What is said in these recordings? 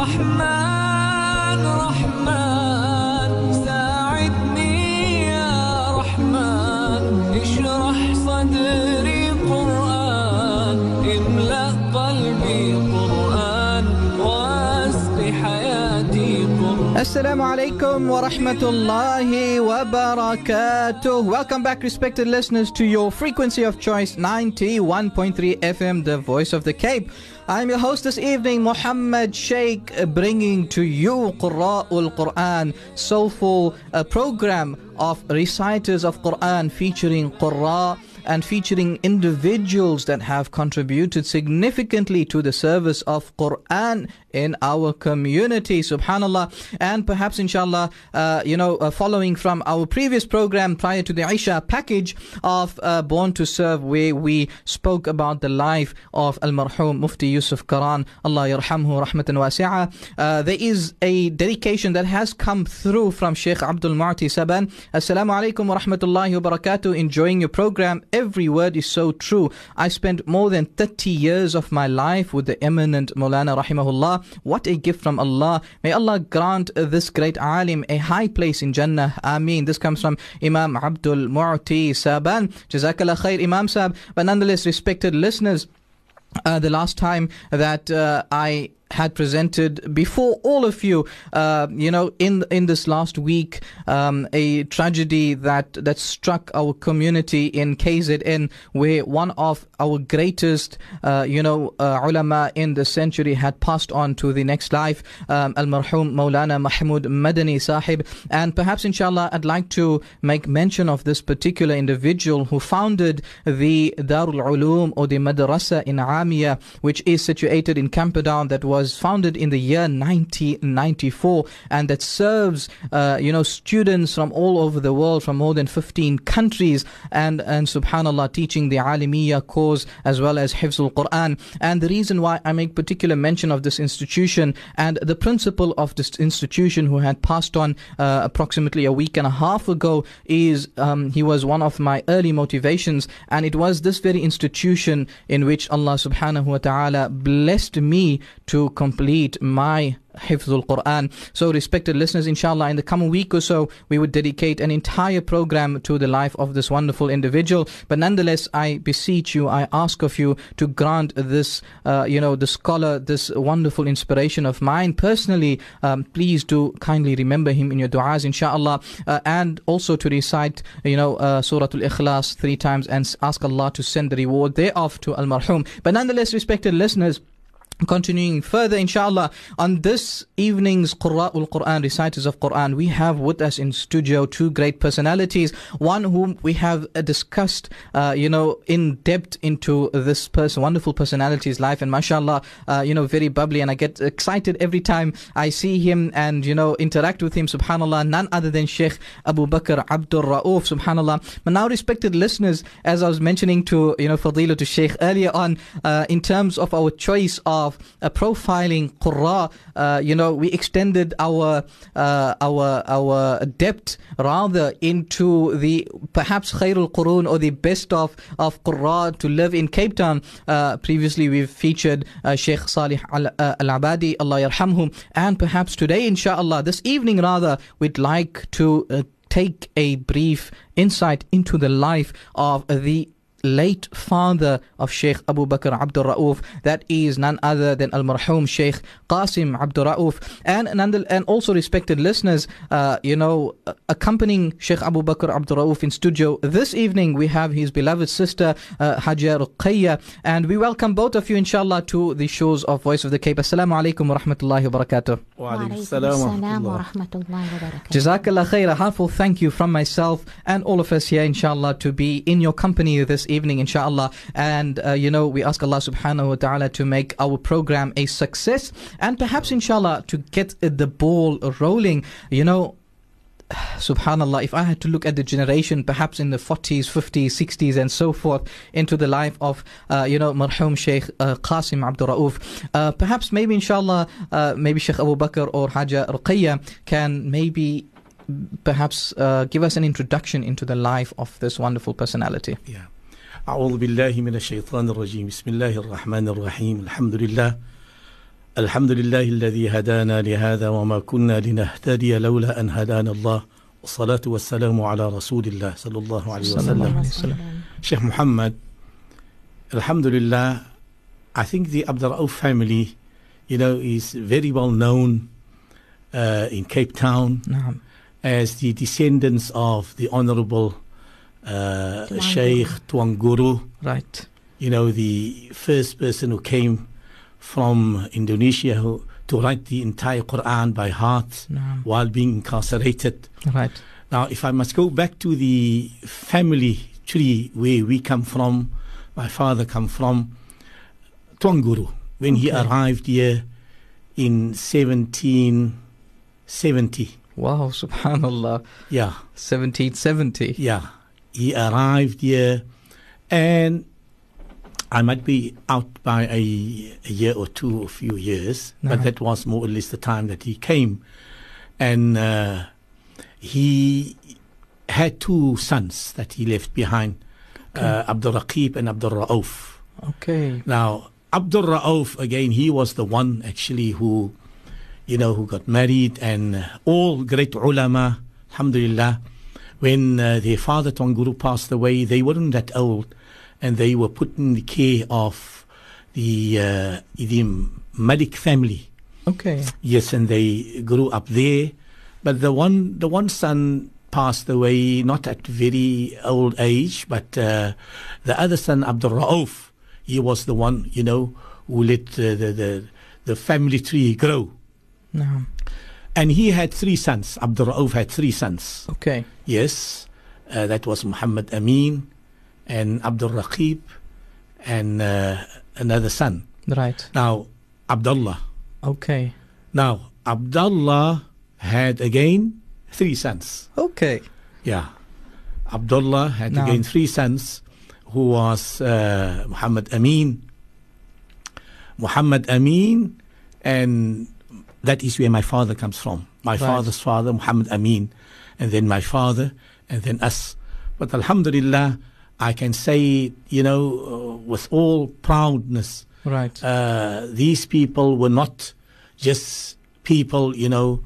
رحمن Assalamu alaikum wa rahmatullahi wa barakatuh. Welcome back, respected listeners, to your frequency of choice 91.3 FM, the voice of the Cape. I'm your host this evening, Muhammad Sheikh, bringing to you Qura'ul Quran, soulful program of reciters of Quran featuring Qurra and featuring individuals that have contributed significantly to the service of Quran in our community, subhanallah. And perhaps, inshallah, uh, you know, uh, following from our previous program prior to the Isha package of uh, Born to Serve, where we spoke about the life of Al Marhum Mufti Yusuf Quran, Allah yarhamhu rahmatan wasi'a. Uh, there is a dedication that has come through from Sheikh Abdul Mu'ti Saban. Assalamu alaikum wa rahmatullahi wa barakatuh. Enjoying your program. Every word is so true. I spent more than 30 years of my life with the eminent Maulana rahimahullah. What a gift from Allah. May Allah grant uh, this great alim a high place in Jannah. Ameen. This comes from Imam Abdul Mu'ti Saban. Jazakallah khair, Imam Sab. But nonetheless, respected listeners, uh, the last time that uh, I had presented before all of you, uh, you know, in in this last week, um, a tragedy that that struck our community in KZN, where one of our greatest, uh, you know, uh, ulama in the century had passed on to the next life, um, Al Marhum Maulana Mahmoud Madani Sahib, and perhaps, inshallah, I'd like to make mention of this particular individual who founded the Darul Ulum or the Madrasa In'aamiyyah, which is situated in Camperdown, that was was founded in the year 1994 and that serves uh, you know students from all over the world from more than 15 countries and and subhanallah teaching the alimiya cause as well as hifzul quran. And the reason why i make particular mention of this institution and the principal of this institution who had passed on uh, approximately a week and a half ago is um, he was one of my early motivations and it was this very institution in which allah subhanahu wa ta'ala blessed me to complete my Hifzul Quran. So, respected listeners, inshallah, in the coming week or so, we would dedicate an entire program to the life of this wonderful individual. But nonetheless, I beseech you, I ask of you to grant this, uh, you know, the scholar, this wonderful inspiration of mine personally. Um, please do kindly remember him in your du'as, inshallah, uh, and also to recite, you know, uh, Surah Al Ikhlas three times and ask Allah to send the reward thereof to Al Marhum. But nonetheless, respected listeners, Continuing further, inshallah, on this evening's Qura'ul Quran, reciters of Quran, we have with us in studio two great personalities. One whom we have uh, discussed, uh, you know, in depth into this person, wonderful personality's life, and mashallah, uh, you know, very bubbly. And I get excited every time I see him and, you know, interact with him, subhanallah, none other than Sheikh Abu Bakr Abdul Ra'uf, subhanallah. But now, respected listeners, as I was mentioning to, you know, Fadila to Sheikh earlier on, uh, in terms of our choice of of uh, profiling Qurra, uh, you know, we extended our uh, our our depth rather into the perhaps Khairul Qurun or the best of of Qurra to live in Cape Town. Uh, previously, we've featured uh, Sheikh Salih Al Abadi, Allah yarhamhum, and perhaps today, inshallah, this evening rather, we'd like to uh, take a brief insight into the life of the late father of Sheikh Abu Bakr Abdul Rauf. That is none other than Al Marhum Sheikh Qasim Abdul Rauf. And, and also, respected listeners, uh, you know, accompanying Sheikh Abu Bakr Abdul Rauf in studio this evening, we have his beloved sister, uh, Hajia Ruqayya. And we welcome both of you, inshallah, to the shows of Voice of the Cape. Assalamu alaikum wa rahmatullahi wa barakatuh. Wa alaikum wa rahmatullahi wa barakatuh. Jazakallah khair. A heartfelt thank you from myself and all of us here, inshallah, to be in your company this evening, inshallah. And, uh, you know, we ask Allah subhanahu wa ta'ala to make our program a success and perhaps, inshallah, to get the ball rolling. You know, subhanallah if i had to look at the generation perhaps in the 40s 50s 60s and so forth into the life of uh, you know marhum sheikh uh, qasim abdul rauf uh, perhaps maybe inshallah uh, maybe sheikh abu bakr or haja ruqayya can maybe perhaps uh, give us an introduction into the life of this wonderful personality yeah أعوذ بالله من الشيطان الرجيم. بسم الله الرحمن الرحيم. الحمد لله. الحمد لله الذي هدانا لهذا وما كنا لنهتدي لولا أن هدانا الله. والصلاة والسلام على رسول الله صلى الله عليه وسلم. Sheikh Muhammad Alhamdulillah I think the Abdul family you know is very well known uh, in Cape Town نعم. as the descendants of the Honorable Uh, Sheikh Tuan Guru. Right. You know, the first person who came from Indonesia who, to write the entire Quran by heart no. while being incarcerated. Right. Now, if I must go back to the family tree where we come from, my father come from, Tuan Guru. When okay. he arrived here in 1770. Wow, subhanallah. Yeah. 1770. Yeah he arrived here, and I might be out by a, a year or two, a few years, No. but that was more or less the time that he came, and uh, he had two sons that he left behind, uh, Abdul Raqib and Abdul Rauf. okay Now, Abdul Rauf, again, he was the one actually who, you know, who got married, and all great ulama, alhamdulillah, when uh, their father Tuan Guru passed away, they weren't that old, and they were put in the care of the uh, the Malik family. Okay. Yes, and they grew up there, but the one the one son passed away not at very old age, but uh, the other son Abdul Rauf, he was the one you know who let the, the the family tree grow. No. And he had three sons. Abdul Rauf had three sons. okay Yes, uh, that was Muhammad Amin and Abdul Raqib and uh, another son. right Now, Abdullah. okay Now, Abdullah had again three sons. okay Yeah. Abdullah had Naam. again three sons, who was uh, Muhammad Amin, Muhammad Amin, and that is where my father comes from. My Right. father's father, Muhammad Amin, and then my father, and then us. But Alhamdulillah, I can say, you know, uh, with all proudness, right uh, these people were not just people, you know,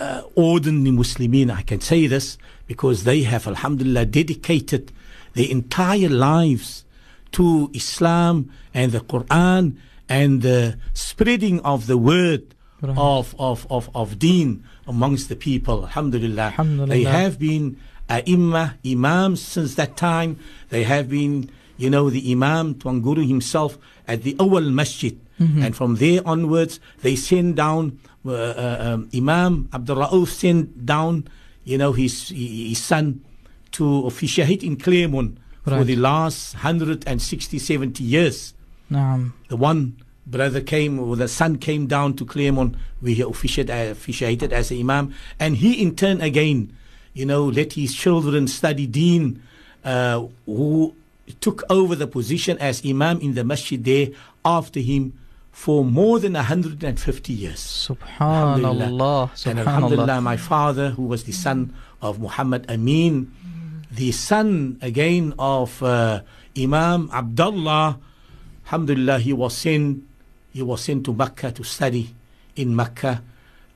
uh, ordinary Muslimin. I can say this because they have, Alhamdulillah, dedicated their entire lives to Islam and the Quran and the spreading of the word of, of, of, of deen amongst the people. Alhamdulillah. Alhamdulillah. They have been ai imams since that time. They have been, you know, the Imam Tuan Guru himself at the Awal Masjid. Mm-hmm. And from there onwards, they send down, uh, uh, um, Imam Abdul Rauf sent down, you know, his, his son to officiate in Claremont right. for the last 160, 70 years. Naam. The one brother came, or the son came down to Claremont, where he officiated, uh, officiated as an imam, and he in turn again, you know, let his children study deen, uh, who took over the position as imam in the masjid there after him for more than 150 years. Subhanallah And Subhanallah Alhamdulillah, my father, who was the son of Muhammad Amin, the son again of uh, Imam Abdullah, Alhamdulillah, he was sent, he was sent to Mecca to study in Mecca.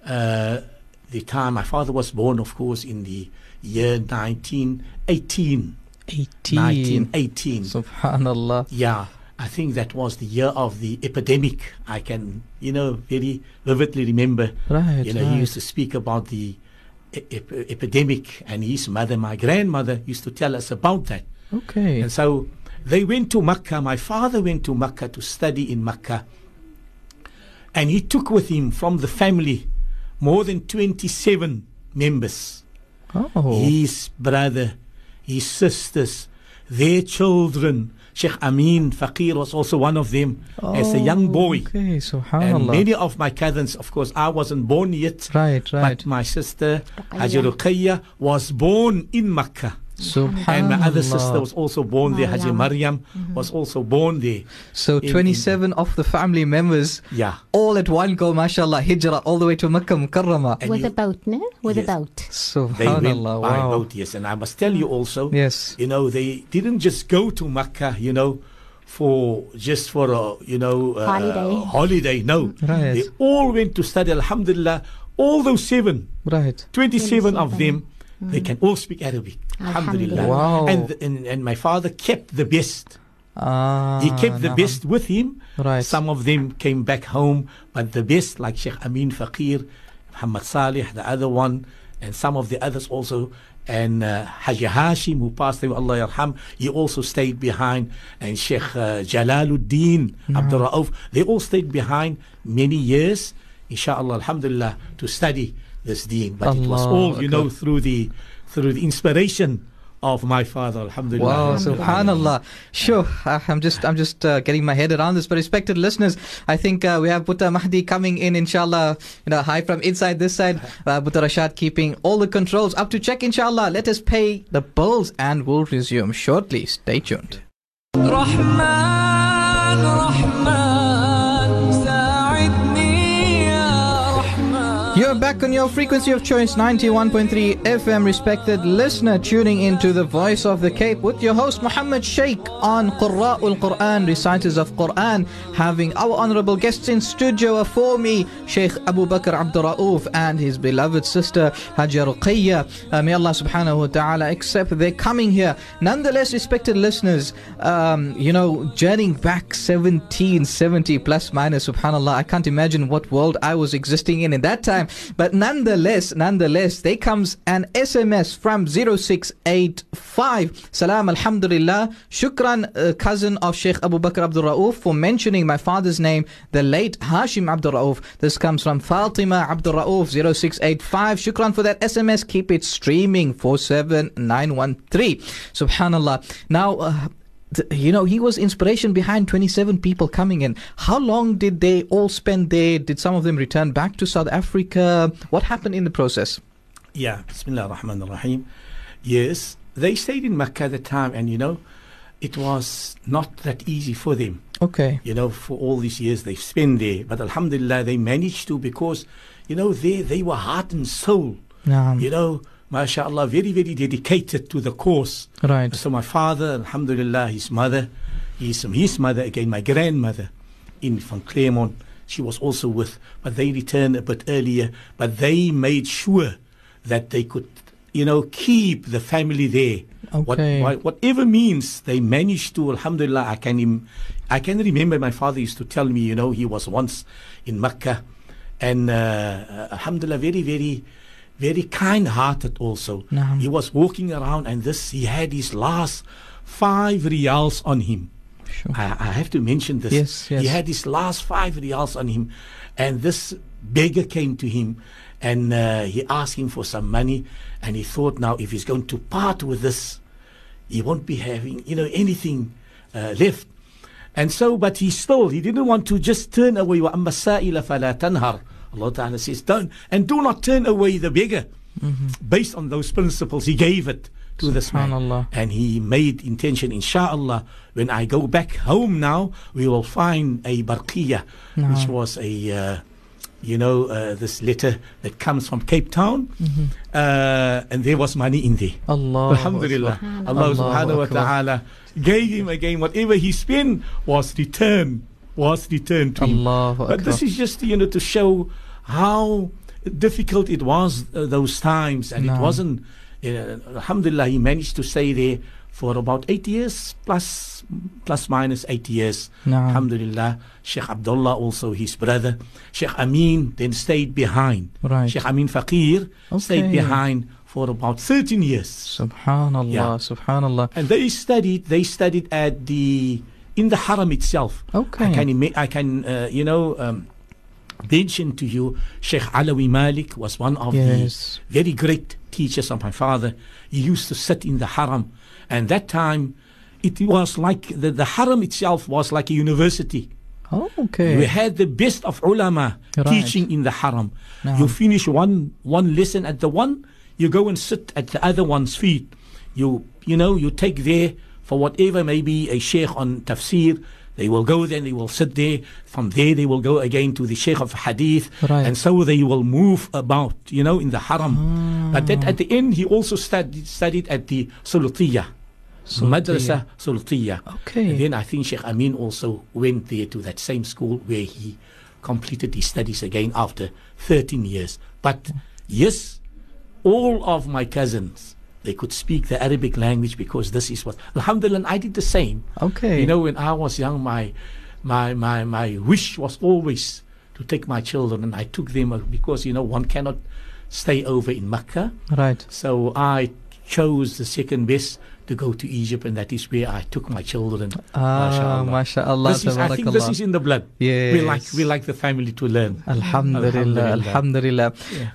Uh, the time my father was born, of course, in the year 1918. 18 1918. Subhanallah Yeah, I think that was the year of the epidemic. I can, you know, very vividly remember. right You know, right. he used to speak about the ep- epidemic, and his mother, my grandmother, used to tell us about that. okay And so they went to Mecca. My father went to Mecca to study in Mecca. And he took with him from the family more than 27 members oh his brother, his sisters, their children. Sheikh Amin Fakir was also one of them as a young oh, boy. Oh, okay And many of my cousins, of course, I wasn't born yet. right right But my sister, Ruqayya. Ruqayya, was born in Makkah. Subhanallah And my other sister was also born there. Haji Maryam. Maryam was also born there. so in- 27 of the family members Yeah. all at one go mashallah hijrah all the way to Makkah Mukarrama And With you- a boat, no? With Yes. a boat. They went Subhanallah by wow boat, yes. And I must tell you also, yes you know, they didn't just go to Makkah, you know, for just for a you know uh, Holiday. holiday. No, Right. they all went to study. Alhamdulillah, all those seven, Right. 27 of 27. them, they can all speak Arabic. Alhamdulillah. Wow. And, and and my father kept the best. Ah, He kept the na'am. best with him. Right. Some of them came back home, but the best, like Sheikh Amin Fakir, Muhammad Salih, the other one, and some of the others also, and uh, Haji Hashim, who passed away, Allah yarham, he also stayed behind, and Sheikh uh, Jalaluddin Abdul Rauf, they all stayed behind many years, inshallah, alhamdulillah, to study this deen. But it was all, you know, through the through the inspiration of my father alhamdulillah. Wow subhanallah. Sure uh, i'm just i'm just uh, getting my head around this but respected listeners i think uh, we have Buta mahdi coming in inshallah you know hi from inside this side. Uh, Buta rashad keeping all the controls up to check inshallah. Let us pay the bills and we'll resume shortly. Stay tuned. Rahman, Rahman. Back on your frequency of choice 91.3 FM, respected listener, tuning into the voice of the Cape with your host Muhammad Sheikh on Qurra'ul Quran, reciters of Quran, having our honorable guests in studio for me, Sheikh Abu Bakr Abdul Rauf and his beloved sister Hajar Ruqayya. Uh, may Allah subhanahu wa ta'ala accept their coming here. Nonetheless, respected listeners, um, you know, journeying back 1770 plus minus, subhanallah, I can't imagine what world I was existing in in that time. But nonetheless, nonetheless, there comes an SMS from 0685. Salam, alhamdulillah. Shukran, uh, cousin of Sheikh Abu Bakr Abdul Rauf, for mentioning my father's name, the late Hashim Abdul Rauf. This comes from Fatima Abdul Rauf, 0685. Shukran for that SMS. Keep it streaming, 47913. Subhanallah. Now, uh, th- you know, he was inspiration behind 27 people coming in. How long did they all spend there? Did some of them return back to South Africa? What happened in the process? Yeah, Bismillah ar-Rahman ar-Rahim. Yes, they stayed in Mecca at the time, and you know, it was not that easy for them. Okay. You know, for all these years they've spent there, but Alhamdulillah, they managed to because, you know, they they were heart and soul. Naam. You know, mashallah, very very dedicated to the cause. Right. So my father, Alhamdulillah, his mother, his his mother again, my grandmother, in from Claremont, she was also with, but they returned a bit earlier. But they made sure that they could, you know, keep the family there. Okay. What, what, whatever means they managed to. Alhamdulillah, I can I can remember my father used to tell me, you know, he was once in Mecca, and uh, Alhamdulillah, very very Very kind-hearted, also. Naam. He was walking around, and this he had his last five reals on him. Sure. I, I have to mention this. Yes, yes. He had his last five reals on him, and this beggar came to him, and uh, he asked him for some money, and he thought now if he's going to part with this, he won't be having you know anything uh, left. And so, but he still he didn't want to just turn away. وَأَمَّا السَّائِلَ فَلَا تَنْهَرْ Allah Ta'ala says, don't and do not turn away the beggar. Based on those principles, he gave it to this man. And he made intention, inshallah, when I go back home now, we will find a barqiyah, which was a, uh, you know, uh, this letter that comes from Cape Town. Uh, and there was money in there. Allah. Alhamdulillah. Allah subhanahu wa ta'ala gave him again whatever he spent was returned, was returned to him. But this is just, you know, to show how difficult it was uh, those times. And No. it wasn't, uh, Alhamdulillah, he managed to stay there for about eight years, plus, plus minus eight years. No. Alhamdulillah. Sheikh Abdullah, also his brother. Sheikh Amin then stayed behind. Right. Sheikh Amin Faqir stayed behind for about 13 years. Subhanallah. Yeah. Subhanallah. And they studied, they studied at the, in the Haram itself. Okay. I can, I can uh, you know, um, mention to you, Sheikh Alawi Malik was one of Yes. the very great teachers of my father. He used to sit in the Haram. And that time, it was like, the, the Haram itself was like a university. Oh, okay. We had the best of ulama Right. teaching in the haram. Naam. You finish one one lesson at the one, you go and sit at the other one's feet. You you know you take there for whatever maybe a sheikh on tafsir. They will go there, they will sit there. From there, they will go again to the sheikh of hadith, Right. and so they will move about, you know, in the haram. Ah. But that at the end, he also studied studied at the Saulatiyah. Madrasa Saulatiya. Okay. And then I think Sheikh Amin also went there to that same school where he completed his studies again after 13 years. But yes, all of my cousins, they could speak the Arabic language because this is what, Alhamdulillah, I did the same. Okay. You know, when I was young, my, my, my, my wish was always to take my children, and I took them uh, because, you know, one cannot stay over in Mecca. Right. So I chose the second best to go to Egypt, and that is where I took my children. Ah, mashallah. This is, I think this is in the blood. Yes. We like we like the family to learn. Alhamdulillah, Alhamdulillah. Alhamdulillah. Yeah.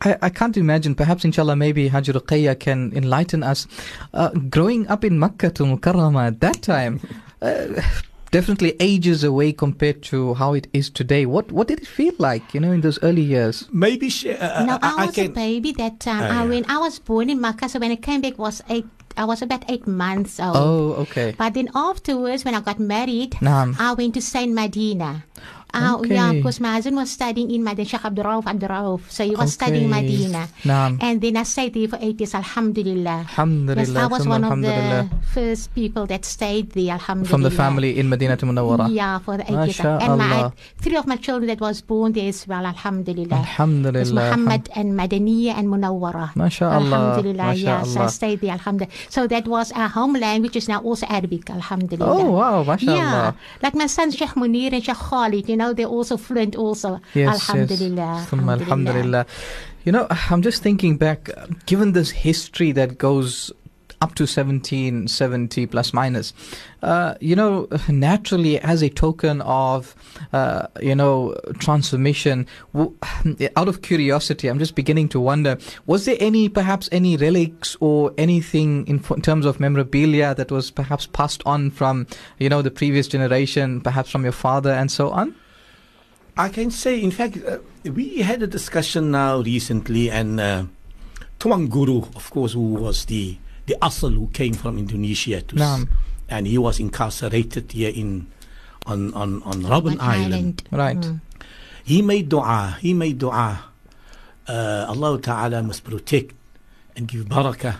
I, I can't imagine, perhaps inshallah, maybe Hajj Ruqayya can enlighten us. Uh, growing up in Makkah to Mukarrama at that time, uh, definitely ages away compared to how it is today. What what did it feel like, you know, in those early years? Maybe she, uh, No, I, I I was a baby that time. I, yeah. when I was born in Makkah, so when I came back was eight. I was about eight months old. Oh, okay. But then afterwards, when I got married, Naam. I went to Saint Medina. Uh, Yeah, because my husband was studying in Medina, Sheikh Abdul Rauf Abdul Rauf. So he was studying Okay. Medina. Naam. And then I stayed there for eight years, Alhamdulillah. Alhamdulillah. Yes, I was one of the first people that stayed there, Alhamdulillah. From the family in Medina to Munawwara. Yeah, for the eight years. And my, three of my children that was born there as well, Alhamdulillah. It's Alhamdulillah. Muhammad and Madaniya and Munawwara. MashaAllah. Alhamdulillah, yes. I stayed there, Alhamdulillah. So that was our homeland, which is now also Arabic, Alhamdulillah. Oh, wow, mashallah. Yeah, like my son Sheikh Munir and Sheikh Khalid, you know, they're also fluent also. Yes, Alhamdulillah. yes. Thumma Alhamdulillah. You know, I'm just thinking back, given this history that goes up to 1770 plus minus, uh, you know, naturally as a token of, uh, you know, transformation, w- out of curiosity, I'm just beginning to wonder, was there any, perhaps any relics or anything in, in terms of memorabilia that was perhaps passed on from, you know, the previous generation, perhaps from your father and so on? I can say, in fact, uh, we had a discussion now recently, and uh, Tuan Guru, of course, who was the the Asal who came from Indonesia to, s- and he was incarcerated here in on on on Robben Robben Island. Right. Mm. He made dua. He made dua. Uh, Allah Taala must protect and give barakah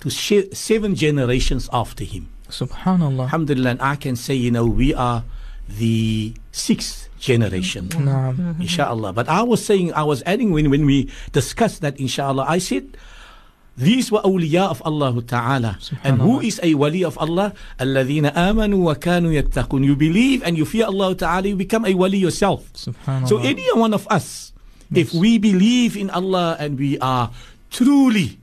to she- seven generations after him. Subhanallah. Alhamdulillah, and I can say, you know, we are the sixth generation. Mm-hmm. No. Mm-hmm. Inshallah. But I was saying, I was adding when, when we discussed that, inshallah, I said, these were awliya of Allah Ta'ala. And who is a wali of Allah? Alladhina amanu wa kanu yattaqun. You believe and you fear Allah Ta'ala, you become a wali yourself. So any one of us, yes. if we believe in Allah and we are truly,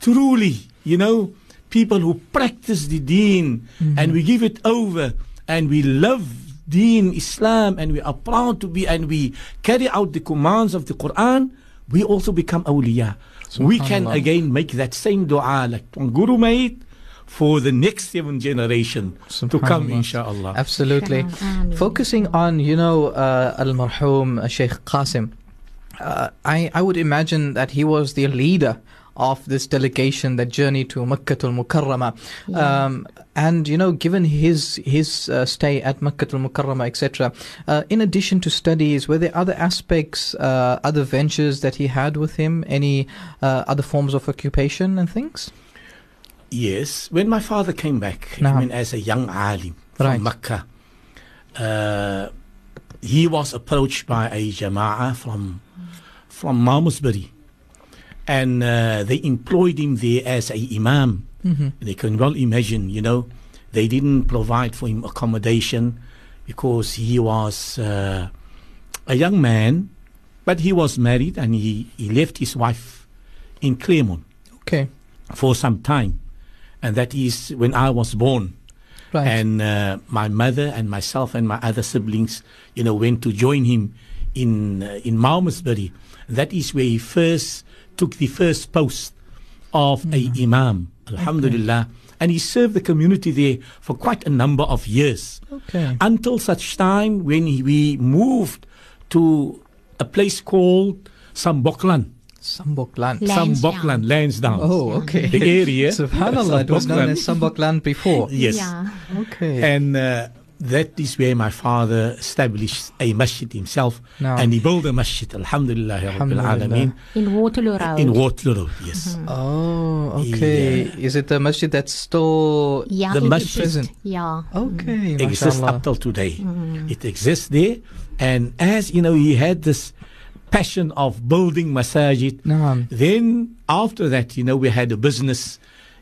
truly, you know, people who practice the deen mm-hmm. and we give it over and we love deen Islam and we are proud to be and we carry out the commands of the Quran, we also become awliya. We can again make that same dua like Tuan Guru made for the next seven generation to come, Subhanallah. inshallah. Absolutely. Focusing on, you know, uh, Al Marhum Sheikh Qasim, uh, I, I would imagine that he was the leader of this delegation that journeyed to Makkah al Mukarrama. Um, and, you know, given his his uh, stay at Makkah al Mukarrama, etc., uh, in addition to studies, were there other aspects, uh, other ventures that he had with him? Any uh, other forms of occupation and things? Yes, when my father came back, Naam. I mean, as a young alim from Right. Mecca, uh, he was approached by a jama'ah from from Malmesbury, and uh, they employed him there as a imam. Mm-hmm. They can well imagine, you know, they didn't provide for him accommodation because he was uh, a young man, but he was married and he, he left his wife in Claremont Okay. for some time, and that is when I was born. Right. And uh, my mother and myself and my other siblings, you know, went to join him in uh, in Malmesbury. That is where he first took the first post of a imam. Alhamdulillah. And he served the community there for quite a number of years okay. until such time when he, we moved to a place called Samboklan. Samboklan. Lansdowne. Samboklan, Lansdowne. Oh, okay. The area. Subhanallah, it was known as Samboklan before. Yes. Yeah. Okay. And uh, that is where my father established a masjid himself, No. and he built a masjid. Alhamdulillah, Rabbil Alhamdulillah. Alameen, In Waterloo Road. in Waterloo Road. Yes. Mm-hmm. Oh, okay. Uh, is it the masjid that's still yeah, the it masjid. exists. Yeah. okay? Mm-hmm. exists mashallah. up till today. Mm-hmm. It exists there, and as you know, he had this passion of building masajid. Naam. Then after that, you know, we had a business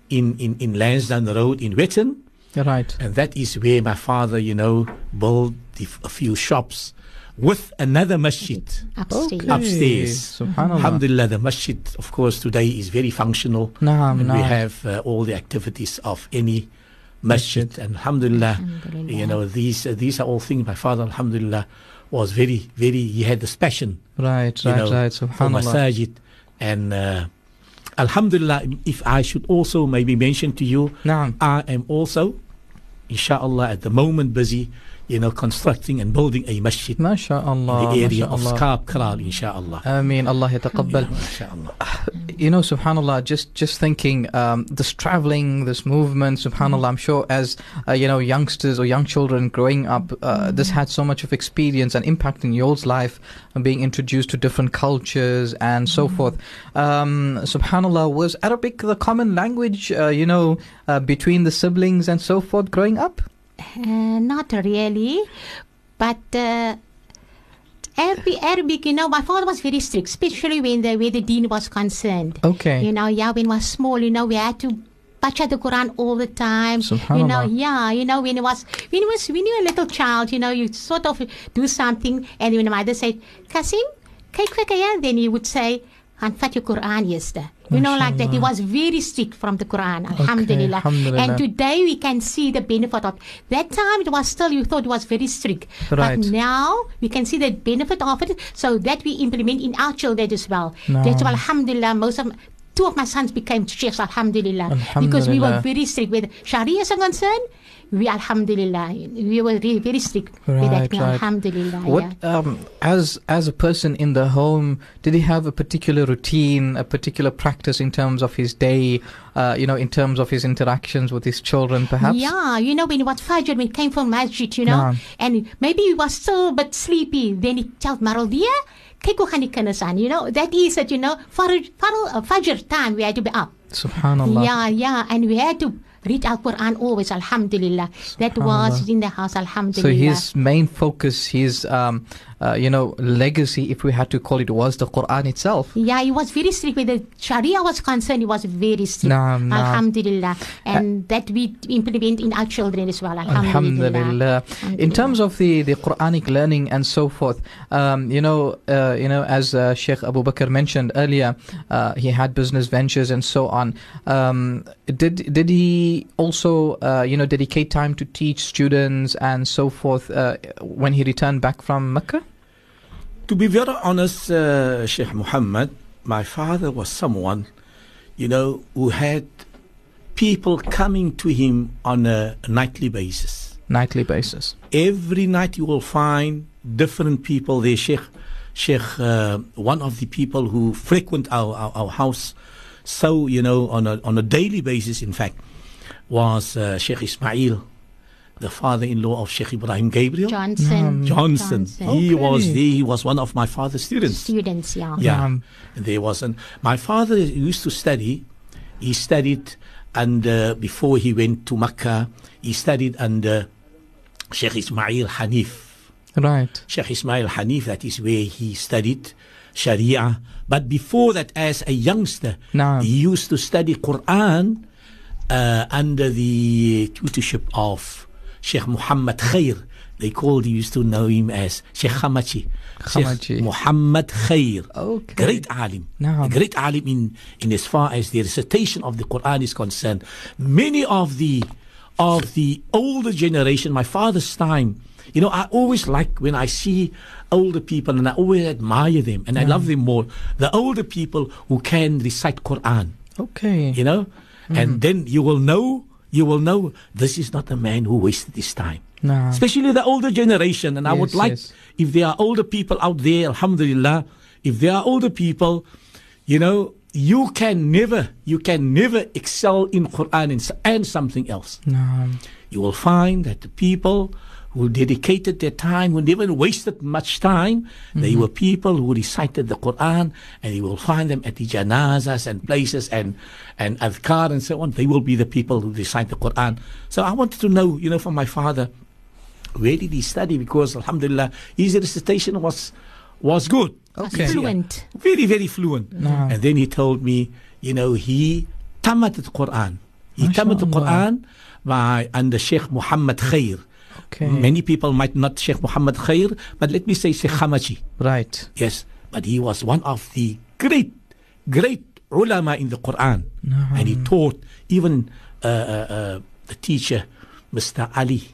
in in in Lansdowne Road in Wetton, Right. and that is where my father, you know, built the, a few shops with another masjid Upstairs. Okay. upstairs. Subhanallah. Alhamdulillah, the masjid, of course, today is very functional. Naam, and we have uh, all the activities of any masjid. And alhamdulillah, Alhamdulillah. you know, these uh, these are all things my father, alhamdulillah, was very, very, he had this passion, Right, you right, know, right. for Subhanallah. masajid. And uh, alhamdulillah, if I should also maybe mention to you, Naam. I am also, inshallah, at the moment busy, you know, constructing and building a masjid MashaAllah. in the area of. Skaapkraal, inshallah. Ameen. Allah yataqabbal. Inshallah. you know, subhanallah, just just thinking, um, this traveling, this movement, subhanallah, I'm sure as uh, you know, youngsters or young children growing up, uh, this had so much of experience and impact in your life, and being introduced to different cultures and so forth. Um, subhanallah, was Arabic the common language, uh, you know, uh, between the siblings and so forth growing up? Uh, not really, but uh, Arabic, Arabic, you know, my father was very strict, especially when the where the deen was concerned. Okay. You know, yeah, when I was small, you know, we had to bacha the Quran all the time. You know, yeah, you know, when it was when it was when you were a little child, you know, you sort of do something, and when the mother said, "Kasim, kyk vir kyk," then he would say, "Gaan vat jou Quran eers." You know, like that. He was very strict from the Quran. Alhamdulillah. alhamdulillah. And today we can see the benefit of that time. It was still you thought it was very strict, Right. but now we can see the benefit of it. So that we implement in our children as well. No. That's why Alhamdulillah, most of two of my sons became sheikhs. Alhamdulillah, because we were very strict with Sharia is concerned. We Alhamdulillah, we were really very strict with Right, that. right. Alhamdulillah. yeah. What um, as as a person in the home, did he have a particular routine, a particular practice in terms of his day? Uh, you know, in terms of his interactions with his children, perhaps. Yeah, you know, when it was Fajr, when it came from Masjid, you know, and maybe he was still a bit sleepy, then he told Maraldia, gaan die you know, that is it, you know, Fajr, Fajr, uh, Fajr time, we had to be up. Subhanallah. Yeah, yeah, and we had to read Al Quran always, Alhamdulillah. That was in the house, Alhamdulillah. So his main focus, his um, uh, you know, legacy, if we had to call it, was the Quran itself. yeah, it was very strict with the Sharia was concerned. it was very strict. Naam, naam. Alhamdulillah, and that we implement in our children as well. Alhamdulillah. Alhamdulillah. In terms of the, the Quranic learning and so forth, um, you know, uh, you know, as uh, Sheikh Abu Bakr mentioned earlier, uh, he had business ventures and so on. Um, did did he also, uh, you know, dedicate time to teach students and so forth uh, when he returned back from Mecca? To be very honest, uh, Sheikh Muhammad, my father was someone, you know, who had people coming to him on a nightly basis. Nightly basis. Every night you will find different people there. Sheikh, Sheikh, uh, one of the people who frequent our, our, our house, so you know, on a on a daily basis, in fact, was uh, Sheikh Ismail, the father-in-law of Sheikh Ibrahim Gabriel Johnson. Johnson. He was Okay. there. He was one of my father's students. Students, yeah. Yeah. Um, there was an my father used to study. He studied under before he went to Mecca. He studied under Sheikh Ismail Hanif. Right. Sheikh Ismail Hanif. That is where he studied Sharia. But before that, as a youngster, Naam. he used to study Quran uh, under the tutorship of Sheikh Muhammad Khair. They called, he used to know him as Sheikh Khamachi. Khamachi. Sheikh Muhammad Khair. Okay. Great alim. A great alim in, in as far as the recitation of the Quran is concerned. Many of the of the older generation, my father's time, you know, I always like when I see older people and I always admire them and I love them more. The older people who can recite Quran Okay. you know Mm-hmm. and then you will know you will know this is not a man who wasted his time especially the older generation and i would like yes. if there are older people out there alhamdulillah if there are older people you know you can never you can never excel in quran and, and something else Naam. you will find that the people who dedicated their time, who never wasted much time. They mm-hmm. were people who recited the Quran, and you will find them at the janazas and places and and adhkar and so on. They will be the people who recite the Quran. So I wanted to know, you know, from my father, where did he study? Because Alhamdulillah, his recitation was was good. Okay. Fluent. Very, very fluent. No. And then he told me, you know, he tamat the Quran. He tamat the Quran by under Sheikh Muhammad Khair. Okay. Many people might not Sheikh Muhammad Khair, but let me say Sheikh Hamachi. Right. Yes, but he was one of the great, great ulama in the Quran. And he taught even uh, uh, uh, the teacher, Mr. Ali,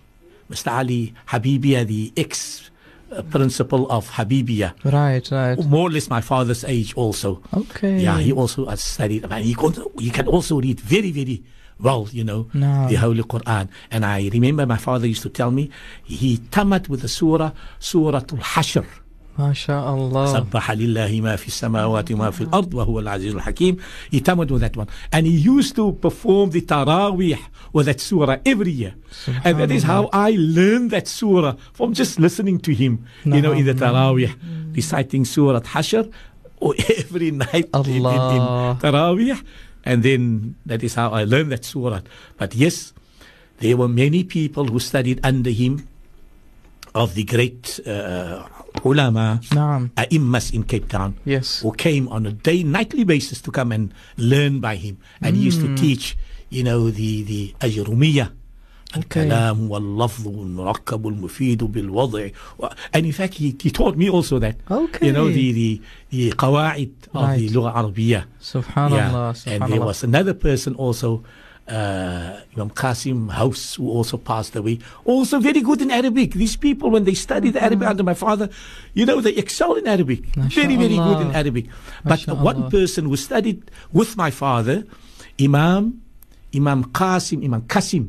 Mr. Ali Habibia, the ex uh, principal of Habibia. Right. Right. More or less my father's age also. Okay. Yeah, he also has studied. And he, can, he can also read very, very well, you know, No. the Holy Quran. And I remember my father used to tell me he tamat with the surah, Surah Al-Hashr. MashaAllah. سبح لله ما في السماوات وما في الأرض وهو العزيز الحكيم he tamed with that one and he used to perform the Taraweeh with that surah every year and that is how I learned that surah from just listening to him you know in the Taraweeh reciting surah Hashr or every night in, in, in Allah. and then that is how I learned that surah but yes there were many people who studied under him of the great uh, ulama Naam. Aimmas in Cape Town Yes. who came on a day nightly basis to come and learn by him and he used Hmm. to teach you know the the Ajrumiyah الكلام واللفظ والمركب والمفيد بالوضع و- and in fact he, he taught me also that Okay. you know the the the قواعد of Right. the لغة العربية Subhanallah. and there Subhanallah. was another person also, uh, Imam Qasim House, who also passed away. Also very good in Arabic. These people, when they study the Arabic under my father, you know, they excel in Arabic. Very, very good in MashaAllah. Arabic. But MashaAllah. one person who studied with my father, Imam, Imam Qasim, Imam Qasim,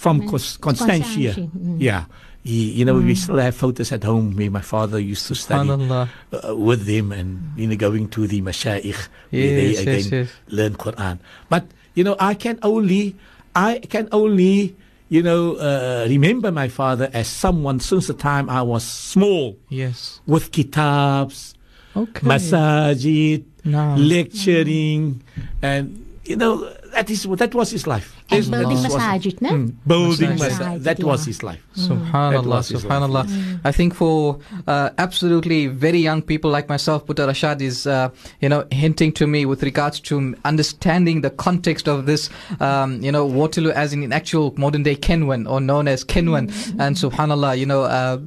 from Cons- Constantia. Constantia, mm. Yeah. He, you know, we still have photos at home where my father used to study uh, with them and you know going to the mashaikh where they Yes, again yes, yes. learn Quran. But you know, I can only I can only you know uh, remember my father as someone since the time I was small Yes. with kitabs, Okay. masajid, Naam. lecturing, and you know that is that was his life. And That building was- masajid, no? Mm, building Masajid. masajid. That was his life. Subhanallah, That was life. subhanallah. I think for uh, absolutely very young people like myself, Buta Rashad is, uh, you know, hinting to me with regards to understanding the context of this, um, you know, Waterloo as in, in actual modern day Kenwyn or known as Kenwyn. And subhanallah, you know, uh,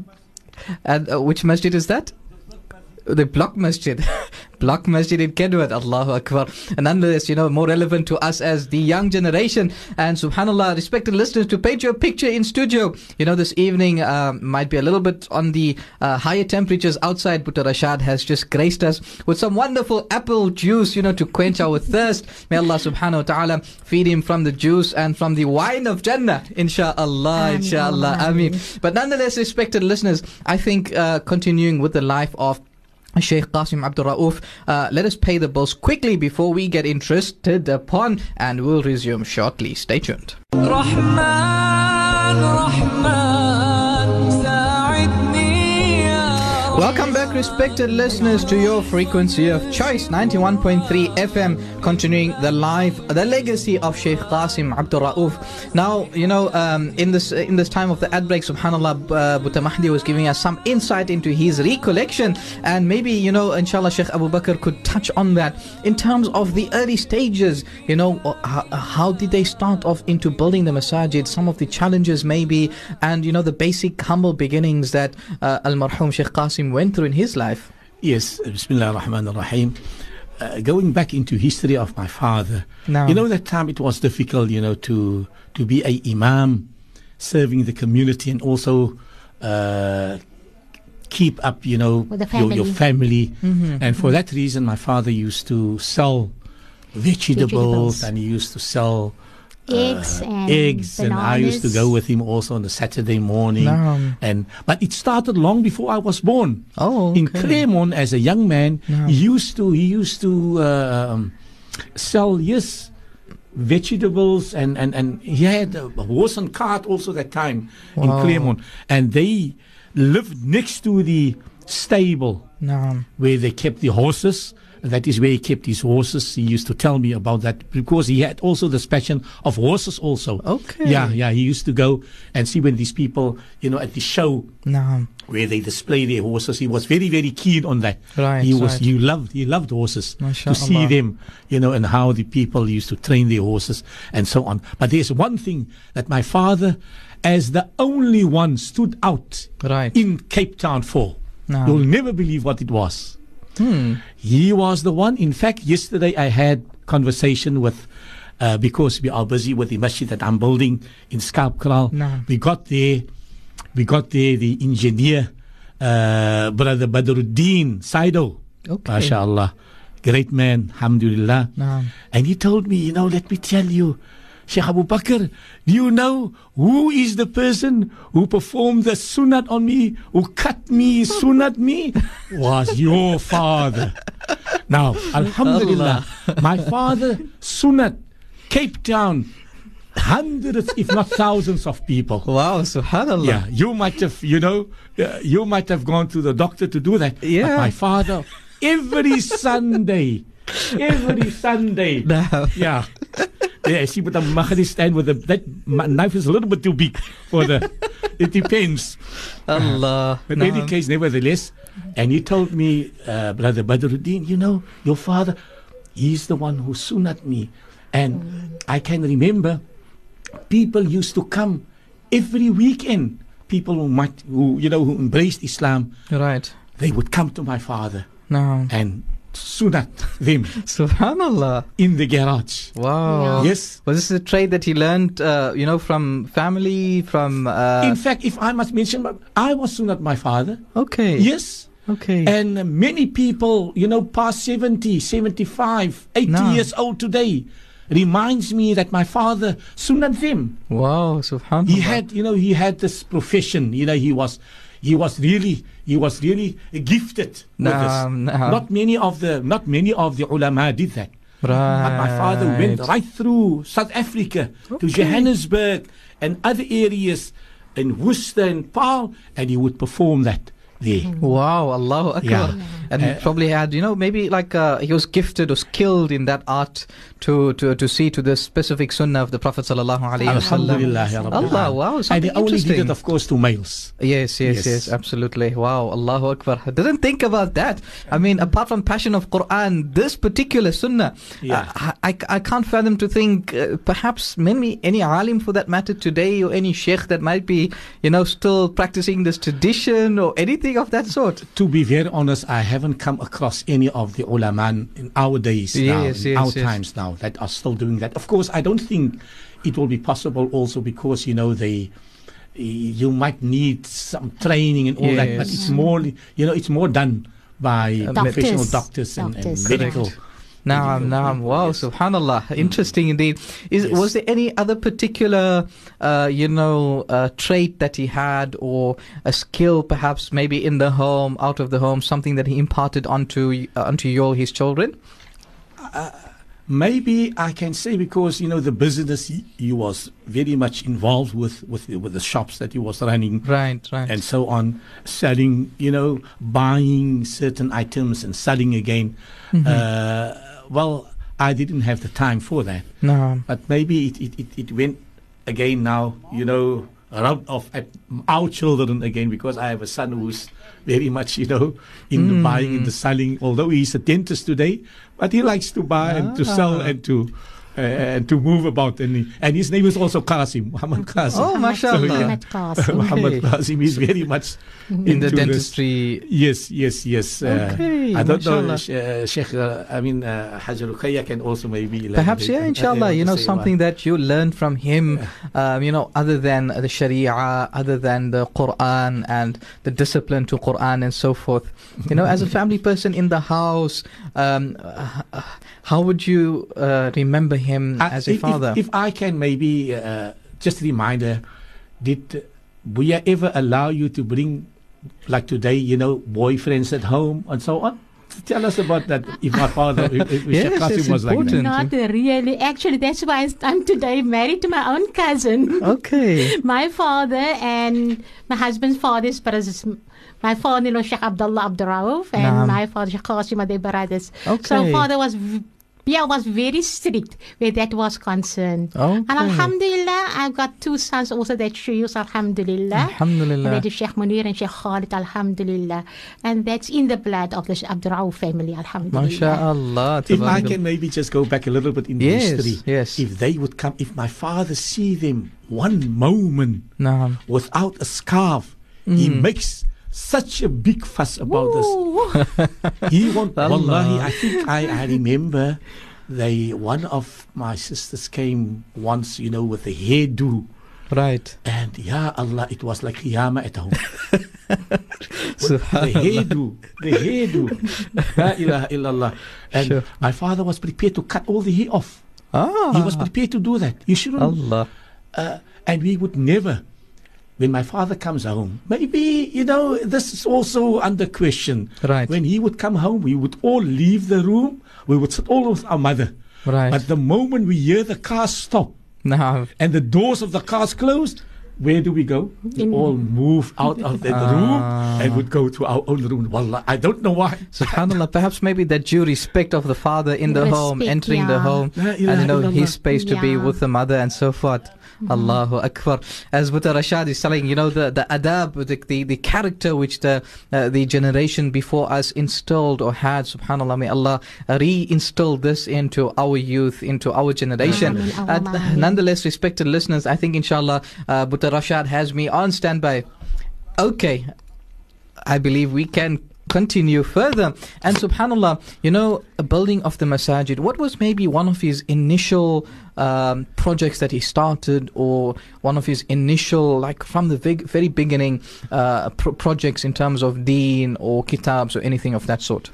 and, uh, which masjid is that? The block masjid. Block masjid in Kenwood Allahu Akbar. And nonetheless you know more relevant to us as the young generation. And subhanallah respected listeners to paint your picture in studio. You know this evening um, might be a little bit on the uh, higher temperatures outside but Rashad has just graced us with some wonderful apple juice you know to quench our thirst. May Allah subhanahu wa ta'ala feed him from the juice and from the wine of Jannah inshallah inshallah. Ameen but nonetheless respected listeners I think uh, continuing with the life of Sheikh Qasim Abdul Rauf, uh, let us pay the bills quickly before we get interested upon, and we'll resume shortly. Stay tuned. Welcome back respected listeners, to your frequency of choice 91.3 FM, continuing the life, the legacy of Sheikh Qasim Abdul Rauf. Now, you know, um, in this in this time of the ad break, subhanAllah, uh, Buta Mahdi was giving us some insight into his recollection, and maybe, you know, inshallah, Sheikh Abu Bakr could touch on that in terms of the early stages. You know, uh, how, how did they start off into building the masajid, some of the challenges, maybe, and, you know, the basic humble beginnings that uh, Al Marhum Sheikh Qasim went through in his life. Yes, Bismillah ar-Rahman ar-Rahim. Uh, going back into history of my father, Naam. you know that time it was difficult, you know, to to be a imam, serving the community, and also uh, keep up, you know, With the your, your family. family. And for that reason, my father used to sell vegetables, Vegetables. and he used to sell Eggs uh, and eggs, and I used to go with him also on the Saturday morning. Naam. And but it started long before I was born Oh, in okay. Claremont as a young man, Yeah. he used to he used to uh, um, sell yes vegetables and, and, and he had a horse and cart also that time in Wow. Claremont. And they lived next to the stable Naam. where they kept the horses. That is where he kept his horses. He used to tell me about that because he had also this passion of horses also. Okay. Yeah, yeah. He used to go and see when these people, you know, at the show Naam. where they display their horses. He was very, very keen on that. Right, He was right. he loved he loved horses. To see them, you know, and how the people used to train their horses and so on. But there's one thing that my father, as the only one, stood out Right. in Cape Town for. Naam. You'll never believe what it was. Hmm. He was the one. In fact, yesterday I had conversation with, uh, because we are busy with the masjid that I'm building in Skaapkraal. Naam. We got there, we got there the engineer, uh, brother Badruddin Saido. Okay. MashaAllah. Great man, alhamdulillah. Naam. And he told me, you know, let me tell you, Sheikh Abu Bakr, do you know who is the person who performed the sunat on me, who cut me, sunat me? Was your father. Now, Alhamdulillah, my father, sunat, Cape Town, hundreds, if not thousands of people. Wow, subhanallah. Yeah, you might have, you know, uh, you might have gone to the doctor to do that. Yeah. But my father, every Sunday, every Sunday, Naam. yeah. Yeah, see, but the Mahdi stand with the that knife is a little bit too big for the. It depends. Allah. But in any case, nevertheless, and he told me, uh, brother Badruddin, you know, your father, he's the one who sunat me, and I can remember people used to come every weekend. People who might, who you know, who embraced Islam, Right. they would come to my father Naam. and sunat them Subhanallah. in the garage. Wow. Yeah. Yes. Was this a trade that he learned, uh, you know, from family, from... Uh, In fact, if I must mention, I was sunat my father. okay. Yes. Okay. And many people, you know, past 70, 75, 80 No. years old today, reminds me that my father sunat them. wow, subhanallah. He had, you know, he had this profession. You know, he was, he was really, he was really gifted with this. naam. Not many of the, not many of the ulama did that. Right. But my father went right through South Africa to Johannesburg and other areas in Worcester and Paarl, and he would perform that Wow, Allahu Akbar. Yeah. And Uh, probably had, you know, maybe like uh, he was gifted or skilled in that art to, to, to see to the specific sunnah of the Prophet sallallahu alaihi wasallam. Alhamdulillah, ya Rabbil Allah, wow, And they only did it, of course, to males. Yes, yes, yes, Yes. absolutely. Wow, Allahu Akbar. I didn't think about that. I mean, apart from passion of Quran, this particular sunnah, Yeah. uh, I, I can't fathom to think uh, perhaps many, any alim for that matter today or any sheikh that might be, you know, still practicing this tradition or anything of that sort. To be very honest, I haven't come across any of the ulama in our days now, Yes, in our yes. times now, that are still doing that. Of course, I don't think it will be possible also because, you know, they you might need some training and all that, but it's more, you know, it's more done by uh, professional Doctors. doctors and, and Doctors, medical. correct. Naam, naam. Wow, yes. subhanallah. Interesting indeed. Is Yes. was there any other particular, uh, you know, uh, trait that he had, or a skill, perhaps maybe in the home, out of the home, something that he imparted onto uh, onto you all his children? Maybe I can say because you know the business he, he was very much involved with with with the shops that he was running Right, right. and so on, selling you know buying certain items and selling again. Mm-hmm. Well, I didn't have the time for that, no. but maybe it it, it, it went again now. You know. Around of at our children again because I have a son who's very much you know in the buying in the selling although he's a dentist today but he likes to buy and to sell Ah. and to uh, and to move about and, he, and his name is also Qasim Muhammad Qasim Oh, mashallah. Muhammad Qasim. Muhammad Qasim is very much In the into this. dentistry. Yes, yes, yes. Uh, Okay, I don't know, mashallah. Sh- uh, Sheikh. Uh, I mean, uh, Hajj Ruqayya can also maybe Perhaps, yeah, uh, inshallah, uh, you know, something what- that you learned from him, um, you know, other than the Sharia, other than the Quran and the discipline to Quran and so forth. You know, as a family person in the house, um, uh, how would you uh, remember him I- as a if, if- father? If, I can maybe uh, just a reminder, did we ever allow you to bring, like today, you know, boyfriends at home and so on? tell us about that. If my father, if, if Yes, Sheikh Qasim it's was like that. important. Not really. Actually, that's why I'm today married to my own cousin. Okay. my father and my husband's father's brothers. My father-in-law, Sheikh Abdullah Abdurrauf, and Naam. my father, Sheikh Qasim, are their brothers. Okay. So father was, v- yeah, was very strict where that was concerned. Okay. And Alhamdulillah, I've got two sons also that shoes, Alhamdulillah. Alhamdulillah. And that is Sheikh Munir and Sheikh Khalid, Alhamdulillah. And that's in the blood of the Abdurrauf family, Alhamdulillah. MashaAllah. If I can maybe just go back a little bit in the Yes, history. yes. If they would come, if my father see them one moment Naam. without a scarf, he Mm. makes such a big fuss about this. He won't. Allah. Wallahi, I think I, I remember they one of my sisters came once, you know, with a hairdo. Right. And ya Allah, it was like Qiyamah at home. the hairdo, the hairdo. La ilaha illallah. And Sure. my father was prepared to cut all the hair off. Ah. He was prepared to do that. You shouldn't. Allah. Uh, and we would never, when my father comes home, maybe, you know, this is also under question. Right. When he would come home, we would all leave the room. We would sit all with our mother. Right. But the moment we hear the car stop Naam. and the doors of the cars closed, where do we go? We all move out of the Ah. room and would go to our own room. Wallah, I don't know why. Subhanallah, perhaps maybe that due respect of the father in the home, Respect, entering the yeah. home, La and you ilaha know illallah. his space to be with the mother and so forth. Allahu Akbar. As Buta Rashad is telling, you know, the, the adab, the, the, the character which the uh, the generation before us installed or had, subhanAllah, may Allah reinstill this into our youth, into our generation. Uh, nonetheless, respected listeners, I think inshallah, uh, Buta Rashad has me on standby. Okay, I believe we can continue further. And subhanAllah, you know, a building of the masajid, what was maybe one of his initial um, projects that he started or one of his initial, like from the big, very beginning, uh, pro- projects in terms of deen or kitabs or anything of that sort?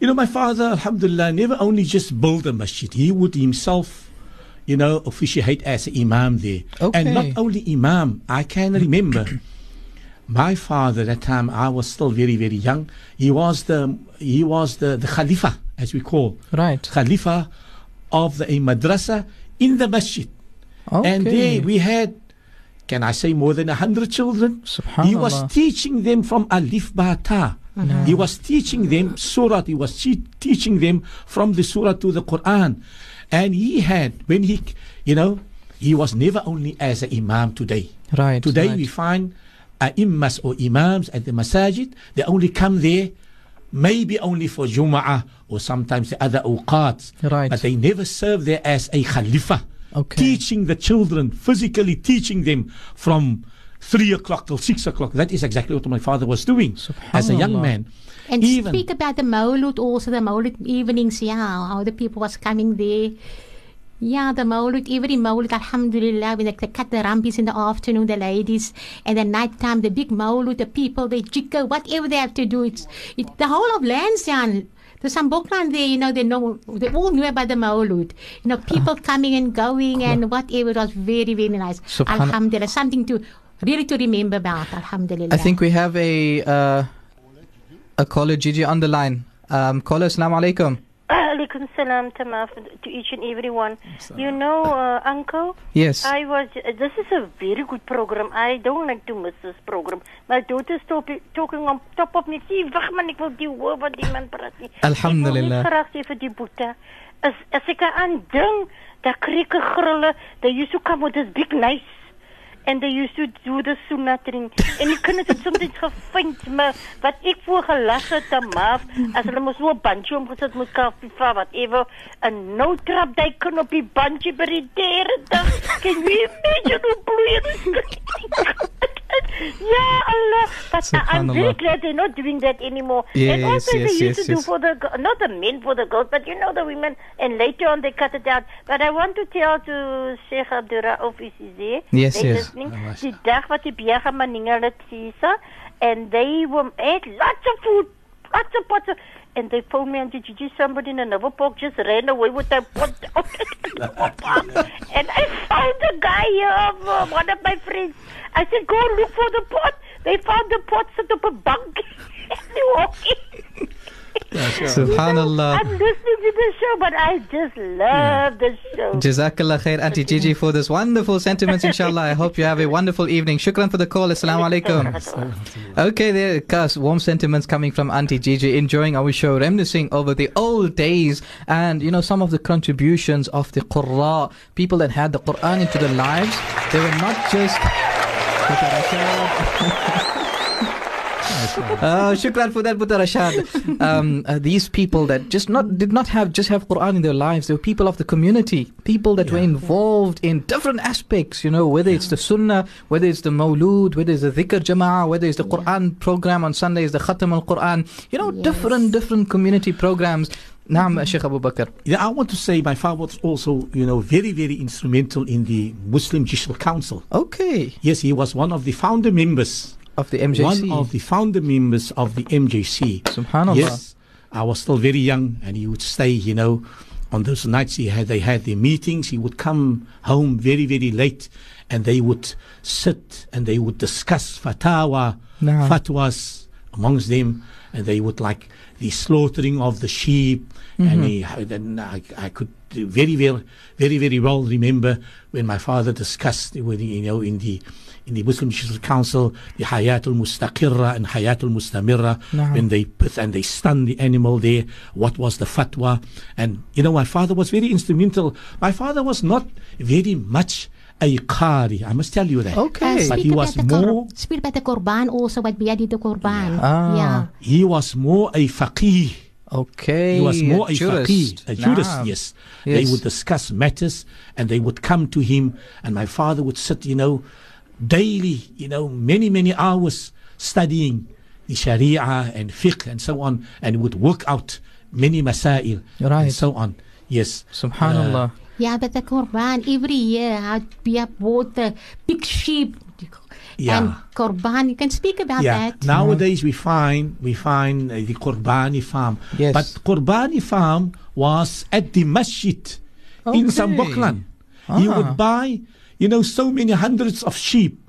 You know, my father, alhamdulillah, never only just built a masjid, he would himself, you know, officiate as an imam there. Okay. And not only imam, I can remember my father that time I was still very, very young. He was the he was the, the Khalifa, as we call. Right. Khalifa of the a madrasa in the masjid. Okay. And there we had can I say more than a hundred children? He was teaching them from Alif Ba Bata. Mm-hmm. He was teaching them Surah. He was te- teaching them from the Surah to the Quran. And he had, when he, you know, he was never only as an Imam today. Right. Today right. we find imams or imams at the masajid, they only come there maybe only for Jum'ah or sometimes the other awqats. Right. But they never serve there as a Khalifa Okay. teaching the children, physically teaching them from three o'clock till six o'clock. That is exactly what my father was doing as a young man. And Even- speak about the Maulud also, the Maulud evenings, yeah, how the people was coming there. Yeah, the Maulud, every Maulud, Alhamdulillah, when they cut the rampies in the afternoon, the ladies, and the night time, the big Maulud, the people, they jikka, whatever they have to do. It's it, the whole of Lansdowne. There's some Bokland there, you know, they know, they all knew about the Maulud. You know, people coming and going and whatever. It was very, very nice. Alhamdulillah, something to really to remember about, Alhamdulillah. I think we have a uh, a caller, Gigi, on the line. Um, caller, assalamu alaikum. Alaikum salam Tamaf, to each and everyone. You know, uh, Uncle, Yes. I was. Uh, this is a very good program. I don't like to miss this program. My daughter's talking on top of me. See, wag man, ek wil die hoor wat die man praat nie. Alhamdulillah. Ek wil net graag sê vir die. As as ek aan ding, dat krieke grille, they used to come with this big nice. And they used to do the sunnatering. En die kinders het soms gevind, maar wat ek voor gelag het te maaf, as hulle mos so 'n bandjie omgesit met kaffifa, whatever, en nou trap die kind op die bandjie by die derde dag. Can you imagine hoe bloeien Ja, Allah. But I- I'm very glad they're not doing that anymore. Yes, and also yes, they yes, used to do for the not the men for the girls, but you know the women. And later on they cut it out. But I want to tell to Sheikh Abdurrauf is there. Yes, they yes. Listening. Die dag wat die Biaga Maninga het and they were ate lots of food, lots of pots of, and they phoned me and said, Gigi, somebody in another park just ran away with that pot. and I found the guy here of uh, one of my friends. I said, go look for the pot. They found the pot set up a bunk. and they walked in. Subhanallah. I'm listening to the show, but I just love the show. Jazakallah khair, Auntie Gigi, for this wonderful sentiments, inshallah. I hope you have a wonderful evening. Shukran for the call. Assalamu alaikum. Okay, there, Kas, warm sentiments coming from Auntie Gigi, enjoying our show, reminiscing over the old days and, you know, some of the contributions of the Qurra, people that had the Quran into their lives. They were not just. Uh, shukran for that, Buta Rashad. Um, uh, these people that just not did not have just have Quran in their lives. They were people of the community, people that were involved in different aspects. You know, whether it's the Sunnah, whether it's the Mawlud, whether it's the Dhikr Jama'ah, whether it's the Quran program on Sundays, the Khatam al Quran. You know, different different community programs. Naam, Sheikh Abu Bakr. Yeah, I want to say my father was also, you know, very, very instrumental in the Muslim Judicial Council. Okay, Yes, he was one of the founder members, of the MJC. one of the founder members of the MJC. Subhanallah. Yes, I was still very young, and he would stay, you know, on those nights he had they had their meetings. He would come home very, very late, and they would sit and they would discuss fatawa, Naam. fatwas amongst them, and they would like the slaughtering of the sheep. And mm-hmm. he, then I, I could very, very, very, very well remember when my father discussed, with, you know, in the in the Muslim Judicial Council, the Hayatul Mustaqirra and Hayatul Mustamirra, Naam. when they put and they stunned the animal there, what was the fatwa? And you know, my father was very instrumental. My father was not very much a qari, I must tell you that. Okay. But speak he about was the Qur- more Speak about the Qurban also, what we did the Qurban. Ah. Yeah. he was more a faqih. Okay. He was more a, jurist. faqih, a jurist, Naam. yes. They would discuss matters and they would come to him, and my father would sit, you know, daily, you know, many, many hours studying the Sharia and fiqh and so on, and would work out many masail Right. and so on. Yes. Subhanallah. Uh, yeah, but the Qurban, every year, how we have bought the big sheep. Yeah. And Qurban, you can speak about yeah. that. Nowadays we find we find uh, the Qurbani farm. Yes. But Qurbani farm was at the masjid in Okay. Samboklan. He Ah. would buy, you know, so many hundreds of sheep.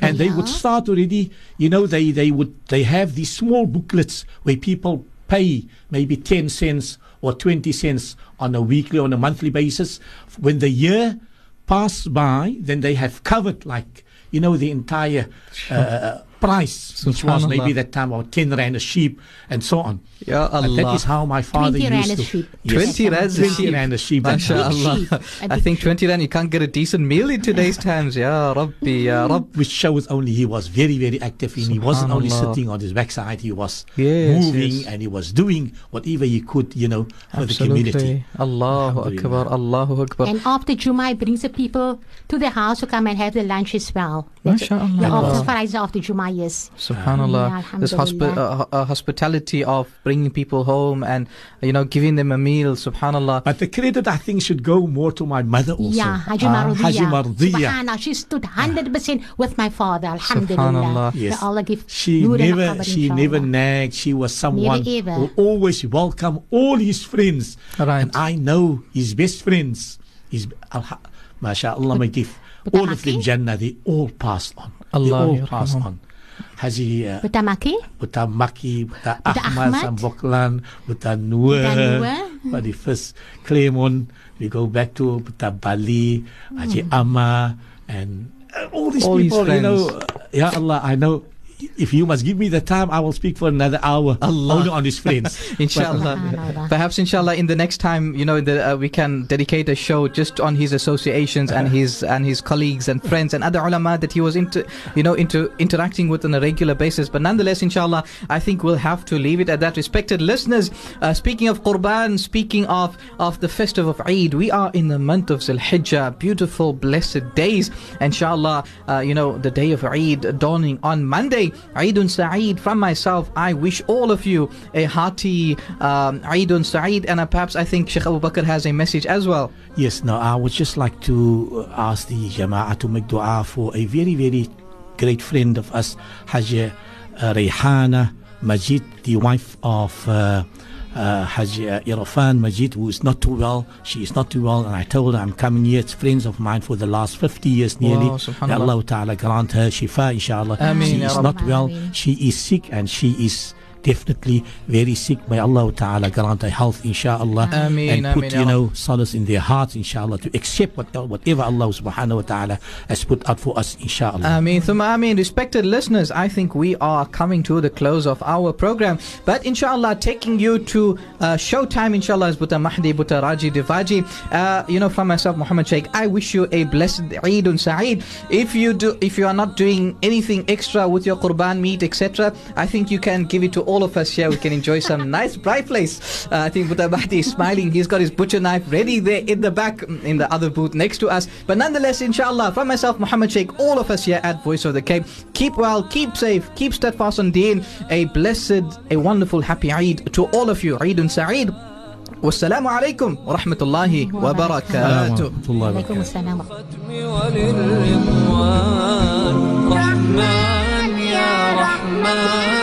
And they would start already, you know, they, they would they have these small booklets where people pay maybe ten cents or twenty cents on a weekly on a monthly basis. When the year passed by, then they have covered like you know the entire uh, price, which was maybe that time about ten rand a sheep and so on. Ya And that Allah. is how my father 20 rand used a to. sheep. Yes. 20 rand a 20 sheep. rand a sheep. and- MashaAllah. sheep. A I big think 20 rand, you can't get a decent meal in today's times. Ya Rabbi, Ya hmm. Rabb. which shows only he was very, very active and he wasn't only sitting on his backside, he was Yes, moving yes. and he was doing whatever he could, you know, for the community. Absolutely. Allahu Akbar, Allahu Akbar. And after Juma, he brings the people to the house to come and have the lunch as well. MashaAllah. Yeah, after Friday, after Juma, yes. Subhanallah. Yeah, this hospi- uh, uh, hospitality of bringing people home and, you know, giving them a meal. Subhanallah. But the credit, I think, should go more to my mother also. Yeah, Haji Ah, Marudiyah. Haji Marudiyah. Subhanallah, she stood 100% with my father. Alhamdulillah. Subhanallah. Yes. May Allah give She never, qabr, she never nagged. She was someone ever. who always welcome all his friends. Right. And I know his best friends. His, alha- mashallah, may give but all of them Amaki? Jannah. They all passed on. Allah they all yarhamhum. passed on. Haji uh, Buta Maki? Buta Maki, Buta Buta Ahmad, Ahmad. Samboklan, Buta Noor, Buta but the first Claremont, we go back to Buta Bali, Haji Amma, and uh, all these All his people, you know, uh, Ya Allah, I know. If you must give me the time, I will speak for another hour Allah. only on his friends. Inshallah. Perhaps, inshallah, in the next time, you know, the, uh, we can dedicate a show just on his associations and his and his colleagues and friends and other ulama that he was into, you know, into interacting with on a regular basis. But nonetheless, inshallah, I think we'll have to leave it at that. Respected listeners, uh, speaking of Qurban, speaking of of the festive of Eid, we are in the month of Zul Hijjah, beautiful, blessed days. Inshallah, uh, you know, the day of Eid dawning on Monday. Eidun Sa'id. From myself, I wish all of you a hearty um, Eidun Sa'id, and uh, perhaps I think Sheikh Abu Bakr has a message as well. Yes, now I would just like to uh, ask the Jama'ah to make dua for a very, very great friend of us, Hajj uh, Rayhana Majid, the wife of uh, uh, Hajj uh, Irfan Majid, who is not too well. She is not too well, and I told her I'm coming here. It's friends of mine for the last 50 years nearly. Wow, May. Allah Ta'ala grant her shifa, inshallah. Ameen, she is Rabb. not well. She is sick and she is definitely very sick. May Allah Ta'ala grant a health, inshallah. Ameen, and put, ameen, you know, solace in their hearts, inshallah, to accept what, whatever Allah subhanahu wa ta'ala has put out for us, inshallah. Ameen. Thumma Ameen. Respected listeners, I think we are coming to the close of our program. But inshallah, taking you to uh, showtime, inshallah, is Buta Mahdi, Buta Raji Divaji. Uh, you know, from myself, Muhammad Sheikh, I wish you a blessed Eid un Sa'id. If you do, if you are not doing anything extra with your Qurban meat, etc., I think you can give it to all of us here. We can enjoy some nice bright place. Uh, I think Buta Mahdi is smiling. He's got his butcher knife ready there in the back, in the other booth next to us. But nonetheless, inshallah, from myself, Muhammad Sheikh, all of us here at Voice of the Cape, keep well, keep safe, keep steadfast on deen. A blessed, a wonderful, happy Eid to all of you. Eid un Sa'id. Wassalamu alaikum wa rahmatullahi wa barakatuh. عليكم السلام الختم وللرضوان رحمن يا رحمن